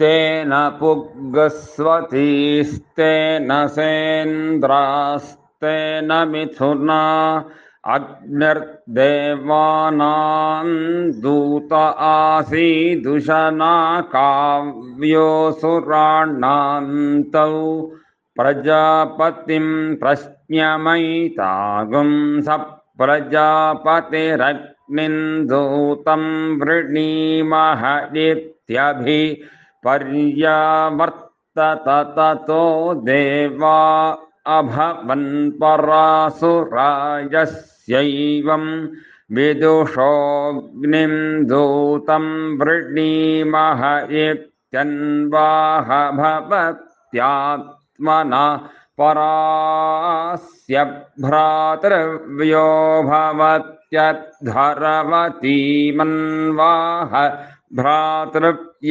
तेन पुग्गस्वतीस्तेन सेन्द्रास्तेन मिथुना अग्निर्देवानां दूत आसीदुशना काव्योऽसुराणां तौ प्रजापतिं प्रश्न्यमयितागुं स प्रजापतिरग्निन्दूतं वृणीमह इत्यभि पर्यावर्तत ततो देवा अभवन्परासुरायस्यैवं विदुषोऽग्निं दूतं वृणीमः इत्यन्वाह भवत्यात्मना परास्य भ्रातृव्यो भवत्यद्धरवतीमन्वाह भ्रातृव्यमेवैतया।